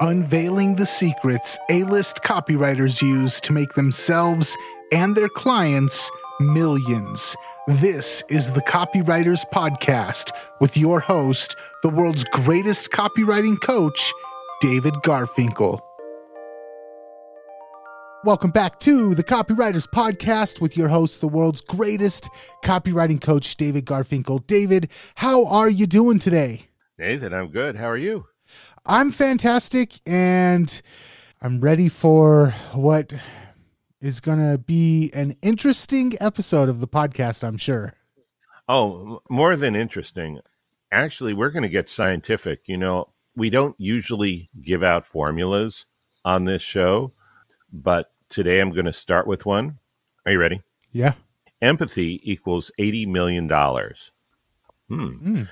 unveiling the secrets A list copywriters use to make themselves and their clients millions. This is the Copywriters Podcast with your host, the world's greatest copywriting coach, David Garfinkel. Welcome back to the Copywriters Podcast with your host, the world's greatest copywriting coach, David Garfinkel. David, how are you doing today? Nathan, I'm good. How are you? I'm fantastic and I'm ready for what is going to be an interesting episode of the podcast, I'm sure. Oh, more than interesting. Actually, we're going to get scientific. You know, we don't usually give out formulas on this show, but today I'm going to start with one. Are you ready? Yeah. Empathy equals $80 million. Hmm. Mm.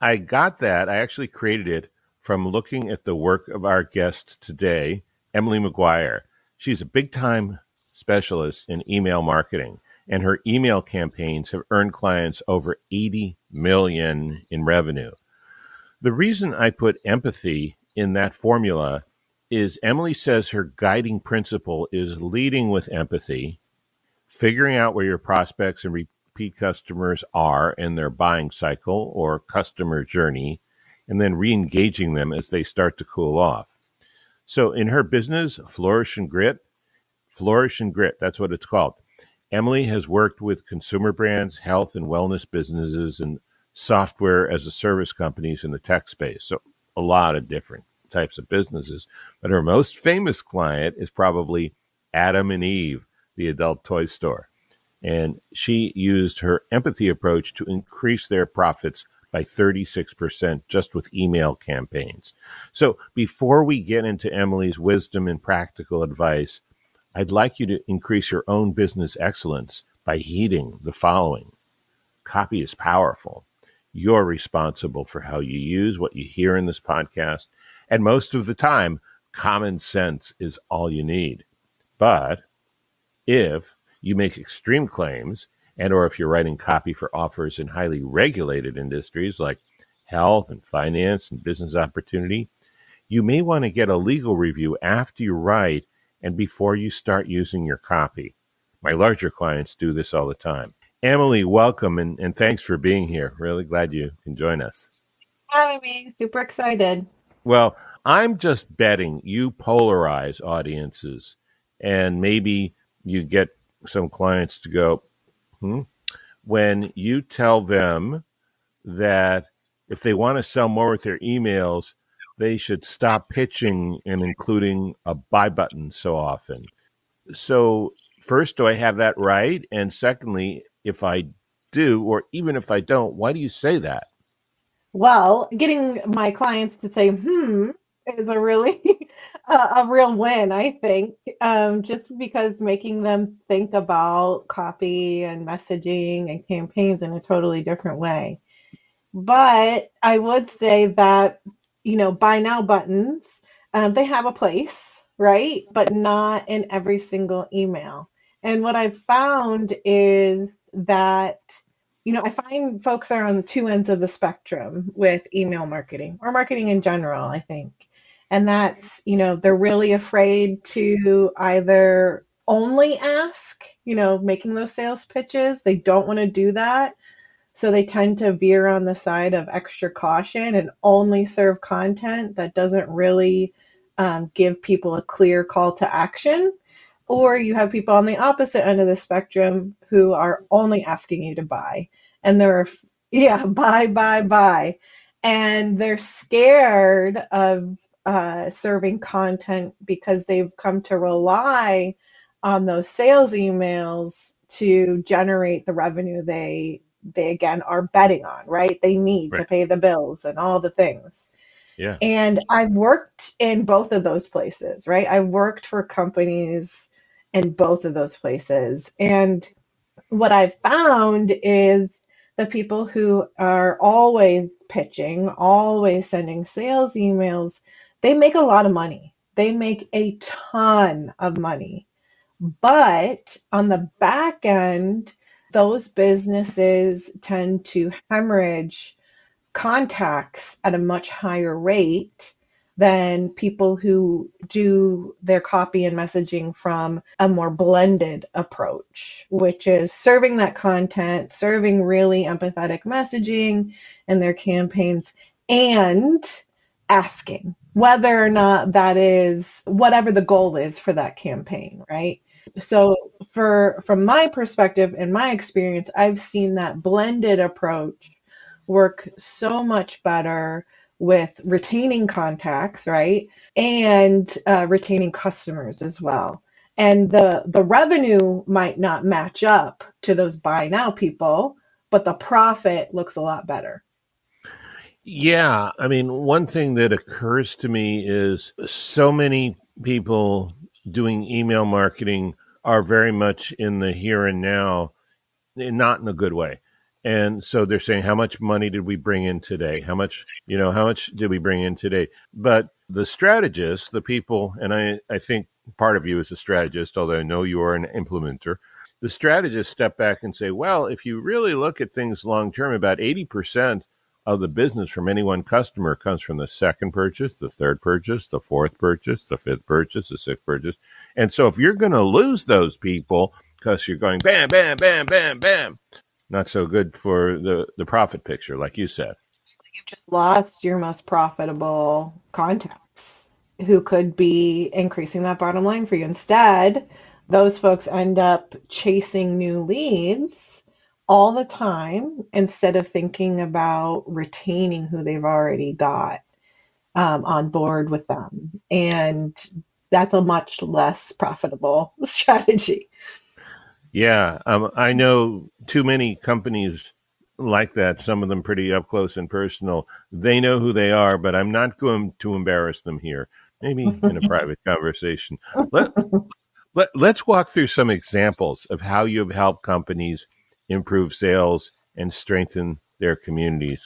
I got that. I actually created it from looking at the work of our guest today, Emily McGuire. She's a big time specialist in email marketing, and her email campaigns have earned clients over 80 million in revenue. The reason I put empathy in that formula is Emily says her guiding principle is leading with empathy, figuring out where your prospects and repeat customers are in their buying cycle or customer journey, and then re engaging them as they start to cool off. So, in her business, Flourish and Grit, Flourish and Grit, that's what it's called. Emily has worked with consumer brands, health and wellness businesses, and software as a service companies in the tech space. So, a lot of different types of businesses. But her most famous client is probably Adam and Eve, the adult toy store. And she used her empathy approach to increase their profits by 36% just with email campaigns. So before we get into Emily's wisdom and practical advice, I'd like you to increase your own business excellence by heeding the following. Copy is powerful. You're responsible for how you use what you hear in this podcast. And most of the time, common sense is all you need. But if you make extreme claims and or if you're writing copy for offers in highly regulated industries like health and finance and business opportunity, you may want to get a legal review after you write and before you start using your copy. My larger clients do this all the time. Emily, welcome and, and thanks for being here. Really glad you can join us. Having me. Super excited. Well, I'm just betting you polarize audiences and maybe you get some clients to go, when you tell them that if they want to sell more with their emails, they should stop pitching and including a buy button so often. So, first, do I have that right? And secondly, if I do, or even if I don't, why do you say that? Well, getting my clients to say, hmm, is a really a, a real win, I think, um, just because making them think about copy and messaging and campaigns in a totally different way. But I would say that, you know, buy now buttons, um, they have a place, right? But not in every single email. And what I've found is that you know, I find folks are on the two ends of the spectrum with email marketing or marketing in general, I think. And that's, you know, they're really afraid to either only ask, you know, making those sales pitches. They don't want to do that. So they tend to veer on the side of extra caution and only serve content that doesn't really um, give people a clear call to action. Or you have people on the opposite end of the spectrum who are only asking you to buy. And they're, yeah, buy, buy, buy. And they're scared of uh, serving content because they've come to rely on those sales emails to generate the revenue they they again are betting on right? They need right. to pay the bills and all the things. Yeah. And i've worked in both of those places right? I've worked for companies in both of those places. And what i've found is the people who are always pitching always sending sales emails they make a lot of money. They make a ton of money. But on the back end, those businesses tend to hemorrhage contacts at a much higher rate than people who do their copy and messaging from a more blended approach, which is serving that content, serving really empathetic messaging in their campaigns, and asking whether or not that is whatever the goal is for that campaign, right? So for from my perspective and my experience, I've seen that blended approach work so much better with retaining contacts, right? And uh, retaining customers as well. And the the revenue might not match up to those buy now people, but the profit looks a lot better. Yeah, I mean, one thing that occurs to me is so many people doing email marketing are very much in the here and now, not in a good way. And so they're saying, how much money did we bring in today? How much, you know, how much did we bring in today? But the strategists, the people, and I, I think part of you is a strategist, although I know you are an implementer. The strategists step back and say, well, if you really look at things long term, about 80% of the business from any one customer comes from the second purchase, the third purchase, the fourth purchase, the fifth purchase, the sixth purchase. And so if you're going to lose those people because you're going bam, bam, bam, bam, bam, not so good for the the profit picture, like you said. You've just lost your most profitable contacts who could be increasing that bottom line for you. Instead, those folks end up chasing new leads all the time instead of thinking about retaining who they've already got um, on board with them. And that's a much less profitable strategy. Yeah, um, I know too many companies like that. Some of them pretty up close and personal. They know who they are, but I'm not going to embarrass them here. Maybe in a private conversation. Let, let let's walk through some examples of how you've helped companies improve sales and strengthen their communities.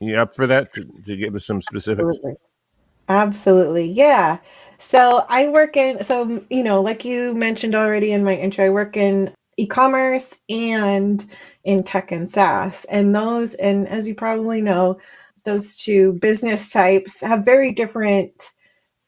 You up for that? To, to give us some specifics. Absolutely. Absolutely. Yeah. So I work in, so, you know, like you mentioned already in my intro, I work in e-commerce and in tech and SaaS. And those, and as you probably know, those two business types have very different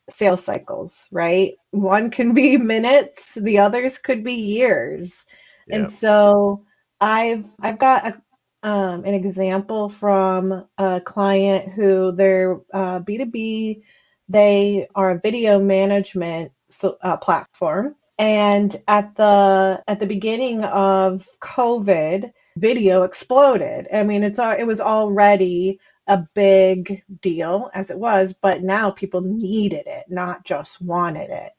sales cycles, right? One can be minutes, the others could be years. Yeah. And so I've I've got a um, an example from a client who they're uh, B2B. They are a video management so, uh, platform and at the at the beginning of COVID, video exploded. I mean, it's it was already a big deal as it was, but now people needed it, not just wanted it.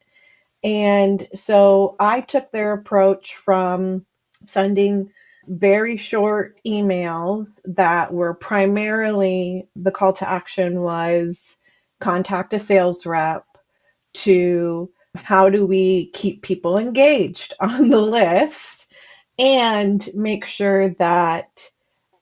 And so I took their approach from sending very short emails that were primarily the call to action was contact a sales rep to how do we keep people engaged on the list and make sure that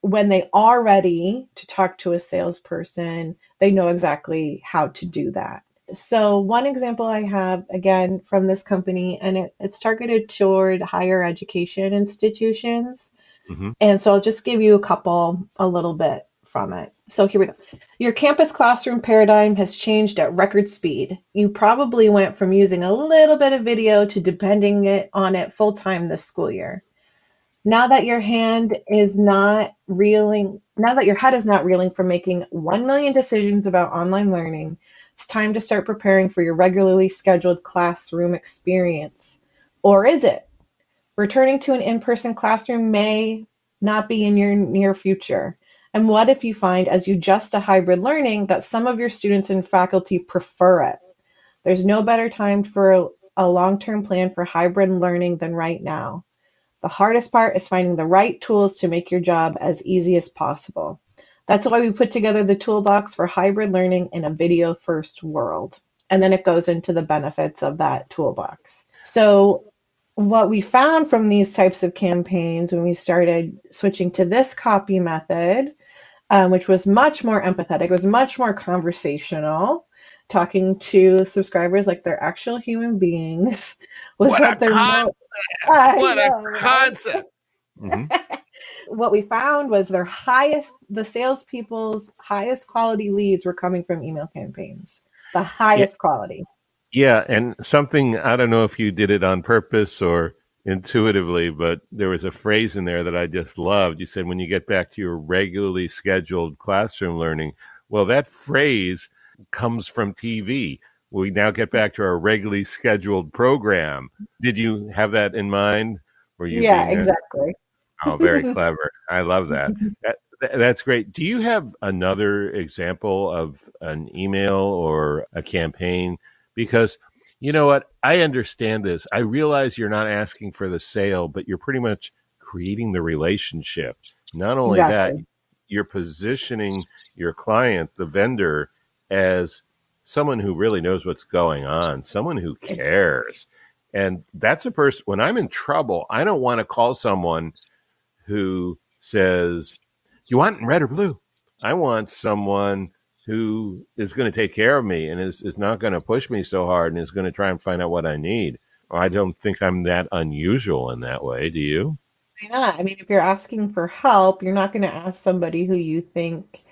when they are ready to talk to a salesperson, they know exactly how to do that. So, one example I have again from this company, and it, it's targeted toward higher education institutions. Mm-hmm. And so, I'll just give you a couple a little bit from it. So here we go. Your campus classroom paradigm has changed at record speed. You probably went from using a little bit of video to depending it on it full time this school year. Now that your hand is not reeling, now that your head is not reeling from making 1 million decisions about online learning, it's time to start preparing for your regularly scheduled classroom experience. Or is it? Returning to an in person classroom may not be in your near future. And what if you find, as you adjust to hybrid learning, that some of your students and faculty prefer it? There's no better time for a long term plan for hybrid learning than right now. The hardest part is finding the right tools to make your job as easy as possible. That's why we put together the toolbox for hybrid learning in a video first world. And then it goes into the benefits of that toolbox. So, what we found from these types of campaigns when we started switching to this copy method um, which was much more empathetic. Was much more conversational, talking to subscribers like they're actual human beings. Was what that a concept! what know, a concept! Mm-hmm. what we found was their highest, the salespeople's highest quality leads were coming from email campaigns. the highest yeah. quality. Yeah, and something I don't know if you did it on purpose or intuitively, but there was a phrase in there that I just loved. You said when you get back to your regularly scheduled classroom learning. Well, that phrase comes from TV. We now get back to our regularly scheduled program. Did you have that in mind? Were you yeah, exactly. Oh, very clever. I love that. that. That's great. Do you have another example of an email or a campaign? Because you know what? I understand this. I realize you're not asking for the sale, but you're pretty much creating the relationship. Not only exactly. that, you're positioning your client, the vendor, as someone who really knows what's going on, someone who cares. And that's a person, when I'm in trouble, I don't want to call someone who says, You want red or blue? I want someone who is going to take care of me and is, is not going to push me so hard and is going to try and find out what I need. I don't think I'm that unusual in that way. Do you? Yeah. I mean, if you're asking for help, you're not going to ask somebody who you think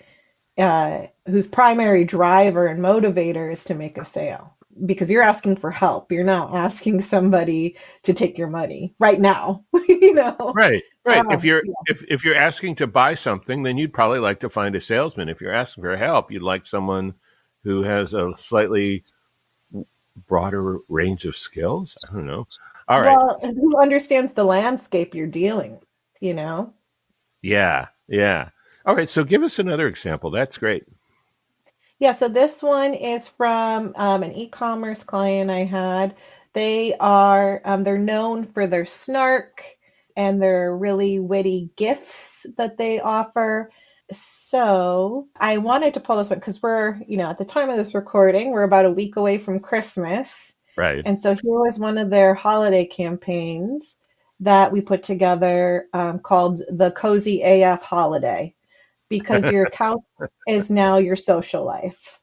uh, whose primary driver and motivator is to make a sale because you're asking for help. You're not asking somebody to take your money right now. you know, right, right. Um, if you're yeah. if if you're asking to buy something, then you'd probably like to find a salesman. If you're asking for help, you'd like someone who has a slightly broader range of skills. I don't know. All right. Well, who understands the landscape you're dealing? You know. Yeah, yeah. All right. So give us another example. That's great. Yeah, so this one is from um, an e-commerce client I had. They are um, they're known for their snark and their really witty gifts that they offer. So I wanted to pull this one because we're, you know, at the time of this recording, we're about a week away from Christmas. Right. And so here was one of their holiday campaigns that we put together um, called the Cozy AF Holiday because your couch is now your social life.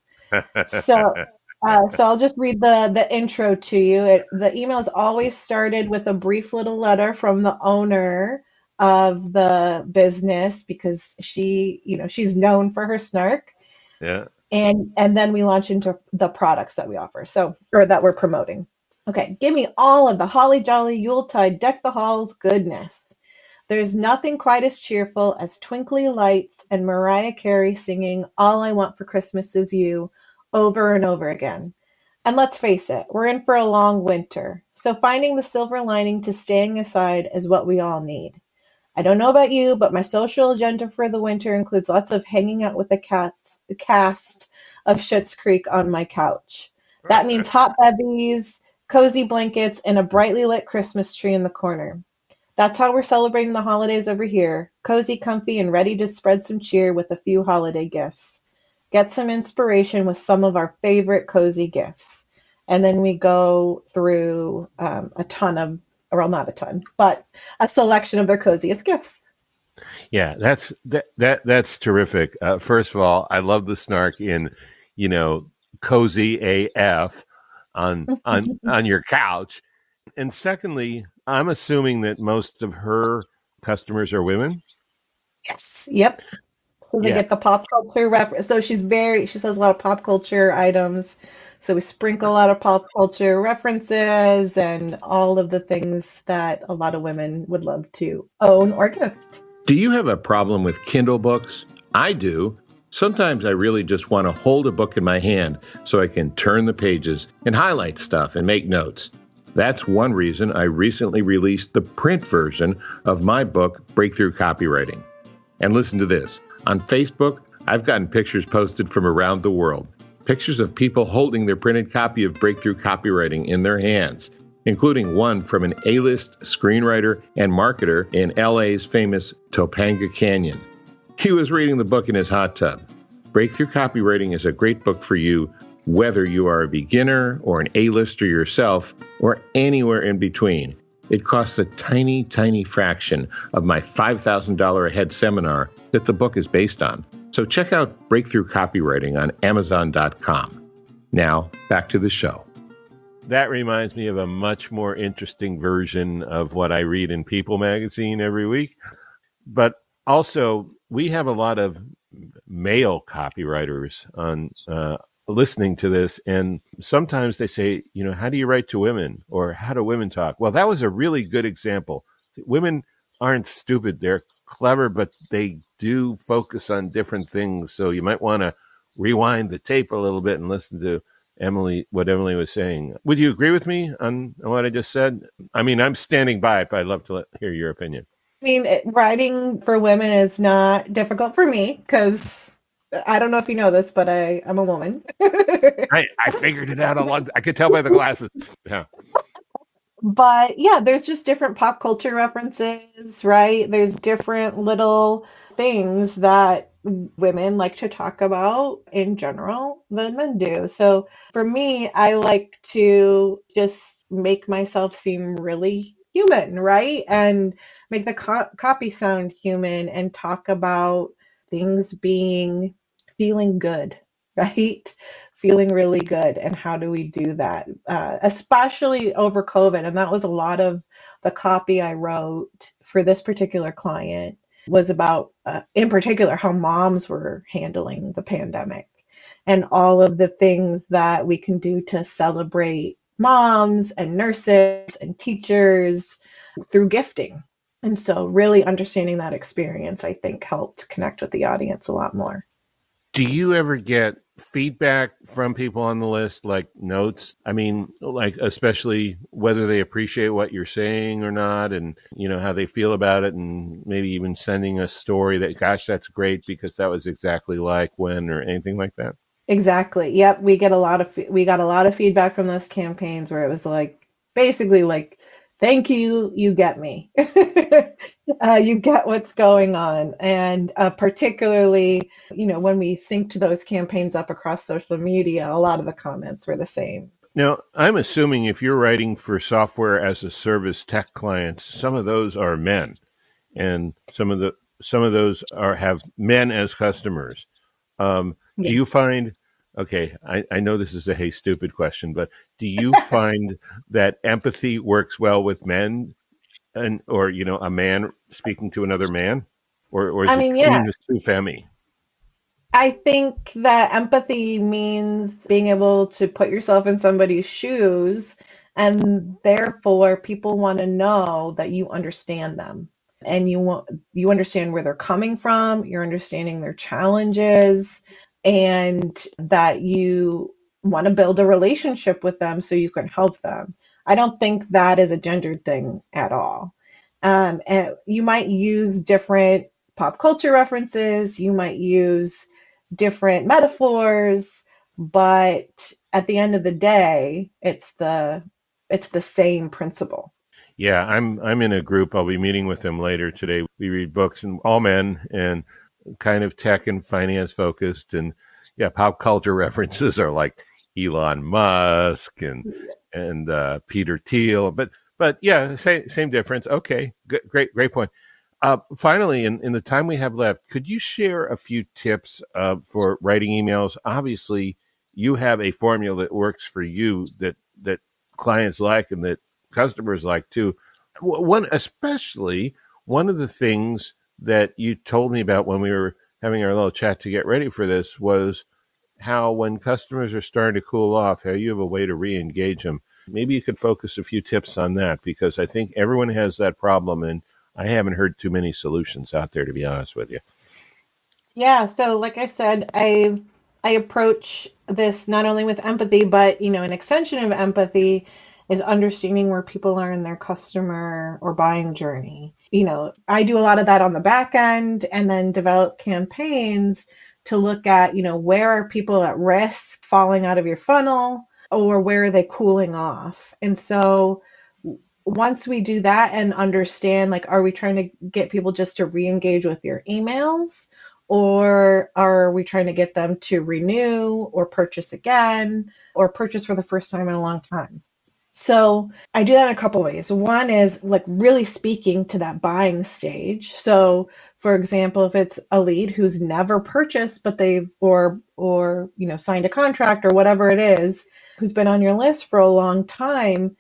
So, uh, so I'll just read the the intro to you. It, the emails always started with a brief little letter from the owner of the business because she, you know, she's known for her snark. Yeah. And and then we launch into the products that we offer. So or that we're promoting. Okay, give me all of the holly jolly Yuletide deck the halls goodness. There's nothing quite as cheerful as twinkly lights and Mariah Carey singing All I Want for Christmas Is You over and over again. And let's face it, we're in for a long winter, so finding the silver lining to staying aside is what we all need. I don't know about you, but my social agenda for the winter includes lots of hanging out with the cats, the cast of Schitt's Creek on my couch. That means hot bevies, cozy blankets, and a brightly lit Christmas tree in the corner. That's how we're celebrating the holidays over here, cozy, comfy, and ready to spread some cheer with a few holiday gifts. Get some inspiration with some of our favorite cozy gifts. And then we go through um, a ton of, well, not a ton, but a selection of their coziest gifts. Yeah, that's that that that's terrific. Uh, first of all, I love the snark in, you know, cozy AF on on on your couch, and secondly, I'm assuming that most of her customers are women. Yes. Yep. So they yeah. get the pop culture reference. So she's very she says a lot of pop culture items. So we sprinkle a lot of pop culture references and all of the things that a lot of women would love to own or gift. Do you have a problem with Kindle books? I do. Sometimes I really just want to hold a book in my hand so I can turn the pages and highlight stuff and make notes. That's one reason I recently released the print version of my book, Breakthrough Copywriting. And listen to this on Facebook, I've gotten pictures posted from around the world, pictures of people holding their printed copy of Breakthrough Copywriting in their hands, including one from an A list screenwriter and marketer in LA's famous Topanga Canyon. He was reading the book in his hot tub. Breakthrough Copywriting is a great book for you whether you are a beginner or an A-lister yourself or anywhere in between. It costs a tiny, tiny fraction of my $5,000 a head seminar that the book is based on. So check out Breakthrough Copywriting on Amazon.com. Now, back to the show. That reminds me of a much more interesting version of what I read in People magazine every week. But also, we have a lot of male copywriters on uh, listening to this and sometimes they say, you know, how do you write to women or how do women talk? Well, that was a really good example. Women aren't stupid. They're clever, but they do focus on different things. So you might want to rewind the tape a little bit and listen to Emily, what Emily was saying. Would you agree with me on, on what I just said? I mean, I'm standing by it, but I'd love to let, hear your opinion. I mean, writing for women is not difficult for me because I don't know if you know this, but I, I'm a woman. I, I figured it out a lot. I could tell by the glasses. Yeah. But yeah, there's just different pop culture references, right? There's different little things that women like to talk about in general than men do. So for me, I like to just make myself seem really human, right? And make the co- copy sound human and talk about things being feeling good, right? Feeling really good. And how do we do that? Uh, especially over COVID. And that was a lot of the copy I wrote for this particular client was about, uh, in particular, how moms were handling the pandemic and all of the things that we can do to celebrate moms and nurses and teachers through gifting. And so, really understanding that experience, I think, helped connect with the audience a lot more. Do you ever get feedback from people on the list, like notes? I mean, like especially whether they appreciate what you're saying or not, and you know how they feel about it, and maybe even sending a story that, gosh, that's great because that was exactly like when, or anything like that. Exactly. Yep. We get a lot of we got a lot of feedback from those campaigns where it was like basically like thank you, you get me. uh, you get what's going on. And uh, particularly, you know, when we synced those campaigns up across social media, a lot of the comments were the same. Now, I'm assuming if you're writing for software as a service tech clients, some of those are men, and some of the some of those are have men as customers. Um, yeah. Do you find okay, I, I know this is a hey stupid question, but do you find that empathy works well with men and or you know, a man speaking to another man? Or or is I mean, it yeah. too femmy? I think that empathy means being able to put yourself in somebody's shoes and therefore people want to know that you understand them and you want you understand where they're coming from you're understanding their challenges and that you want to build a relationship with them so you can help them. I don't think that is a gendered thing at all. Um, and you might use different pop culture references, you might use different metaphors, but at the end of the day, it's the it's the same principle. Yeah, I'm I'm in a group. I'll be meeting with them later today. We read books and all men and kind of tech and finance focused. And yeah, pop culture references are like Elon Musk and and uh, Peter Thiel. But but yeah, same same difference. Okay, good, great great point. Uh, finally, in, in the time we have left, could you share a few tips uh, for writing emails? Obviously, you have a formula that works for you that that clients like and that customers like too. One especially one of the things that you told me about when we were having our little chat to get ready for this was how when customers are starting to cool off, how you have a way to re-engage them. Maybe you could focus a few tips on that because I think everyone has that problem and I haven't heard too many solutions out there to be honest with you. Yeah, so like I said, I I approach this not only with empathy but, you know, an extension of empathy is understanding where people are in their customer or buying journey. You know, I do a lot of that on the back end and then develop campaigns to look at, you know, where are people at risk falling out of your funnel or where are they cooling off? And so once we do that and understand like are we trying to get people just to re-engage with your emails or are we trying to get them to renew or purchase again or purchase for the first time in a long time so I do that in a couple ways. One is like really speaking to that buying stage. So for example, if it's a lead who's never purchased but they've or or you know signed a contract or whatever it is, who's been on your list for a long time,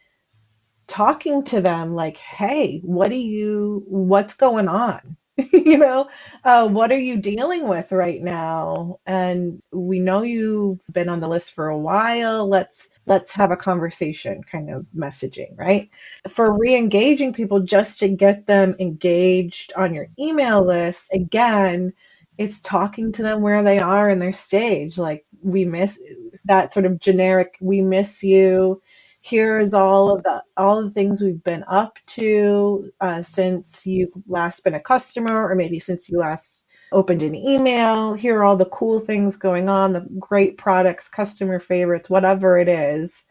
talking to them like, "Hey, what do you what's going on?" you know, uh, what are you dealing with right now? And we know you've been on the list for a while. Let's let's have a conversation kind of messaging, right? For re-engaging people just to get them engaged on your email list, again, it's talking to them where they are in their stage. Like we miss that sort of generic, we miss you. Here's all of the all the things we've been up to uh, since you've last been a customer, or maybe since you last opened an email. Here are all the cool things going on, the great products, customer favorites, whatever it is.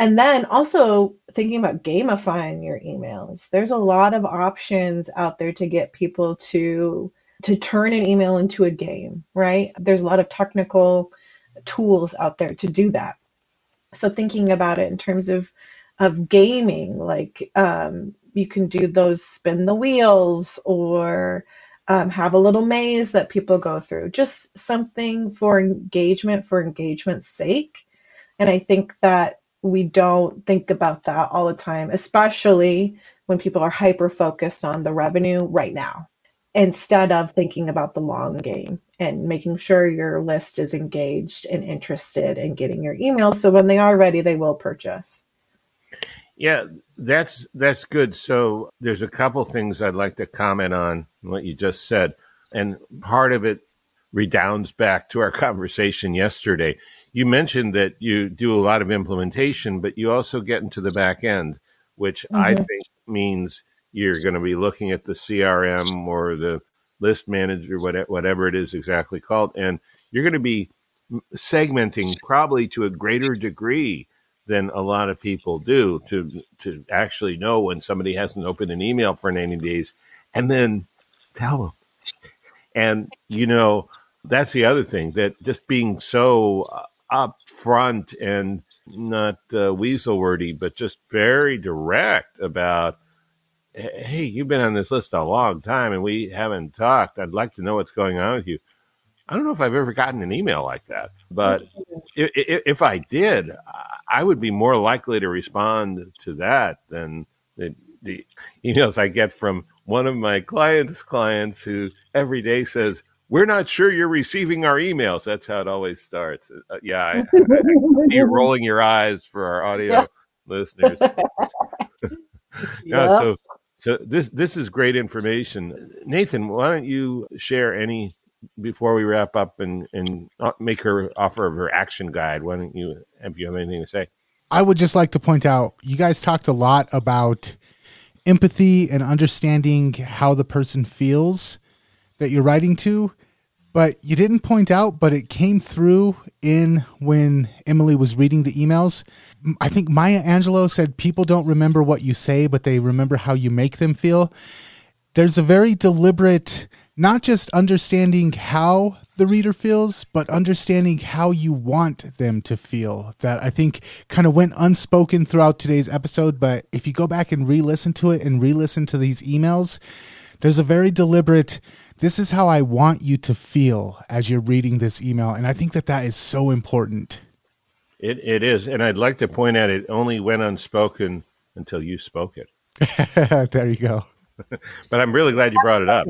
And then also thinking about gamifying your emails. There's a lot of options out there to get people to to turn an email into a game, right? There's a lot of technical tools out there to do that. So thinking about it in terms of of gaming, like um, you can do those spin the wheels or um, have a little maze that people go through, just something for engagement for engagement's sake. And I think that we don't think about that all the time, especially when people are hyper focused on the revenue right now instead of thinking about the long game and making sure your list is engaged and interested in getting your emails so when they are ready they will purchase. Yeah that's that's good. So there's a couple things i'd like to comment on what you just said. And part of it redounds back to our conversation yesterday. You mentioned that you do a lot of implementation but you also get into the back end which mm-hmm. i think means you're going to be looking at the CRM or the list manager, whatever it is exactly called, and you're going to be segmenting probably to a greater degree than a lot of people do to to actually know when somebody hasn't opened an email for 90 days and then tell them. And you know, that's the other thing that just being so upfront and not uh, weasel wordy, but just very direct about hey, you've been on this list a long time and we haven't talked. I'd like to know what's going on with you. I don't know if I've ever gotten an email like that, but if, if I did, I would be more likely to respond to that than the, the emails I get from one of my clients' clients who every day says, "We're not sure you're receiving our emails." That's how it always starts. Uh, yeah, I, I, I, you're rolling your eyes for our audio listeners. yeah, so so this this is great information, Nathan. Why don't you share any before we wrap up and and uh, make her offer of her action guide? Why don't you if you have anything to say? I would just like to point out you guys talked a lot about empathy and understanding how the person feels that you're writing to but you didn't point out, but it came through in when Emily was reading the emails. I think Maya Angelou said people don't remember what you say, but they remember how you make them feel. There's a very deliberate, not just understanding how the reader feels, but understanding how you want them to feel. That I think kind of went unspoken throughout today's episode. But if you go back and re listen to it and re listen to these emails, there's a very deliberate this is how I want you to feel as you're reading this email. And I think that that is so important. It, it is. And I'd like to point out it only went unspoken until you spoke it. there you go. but I'm really glad you brought it up.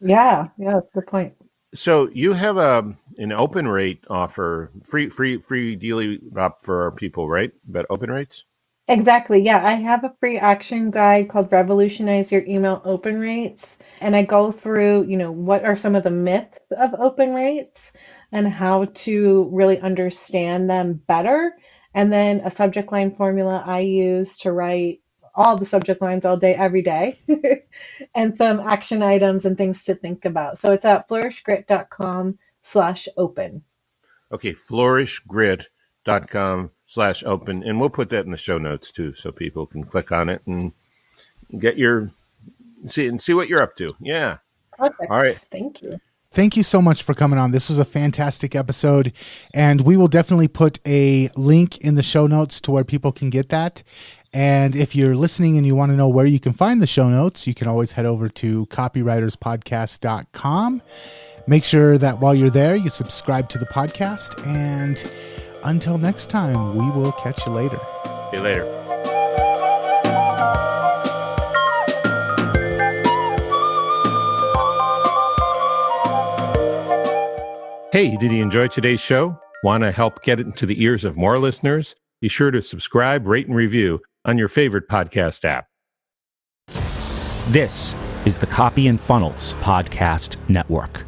Yeah, yeah, good point. So you have a um, an open rate offer, free free free dealing up for our people, right? About open rates. Exactly. Yeah, I have a free action guide called Revolutionize Your Email Open Rates. And I go through, you know, what are some of the myths of open rates and how to really understand them better. And then a subject line formula I use to write all the subject lines all day, every day, and some action items and things to think about. So it's at flourishgrit.com slash open. Okay, flourishgrit.com slash open, and we'll put that in the show notes too, so people can click on it and get your see and see what you're up to. Yeah. Perfect. All right. Thank you. Thank you so much for coming on. This was a fantastic episode, and we will definitely put a link in the show notes to where people can get that. And if you're listening and you want to know where you can find the show notes, you can always head over to copywriterspodcast.com. Make sure that while you're there, you subscribe to the podcast and until next time, we will catch you later. See you later. Hey, did you enjoy today's show? Want to help get it into the ears of more listeners? Be sure to subscribe, rate, and review on your favorite podcast app. This is the Copy and Funnels Podcast Network.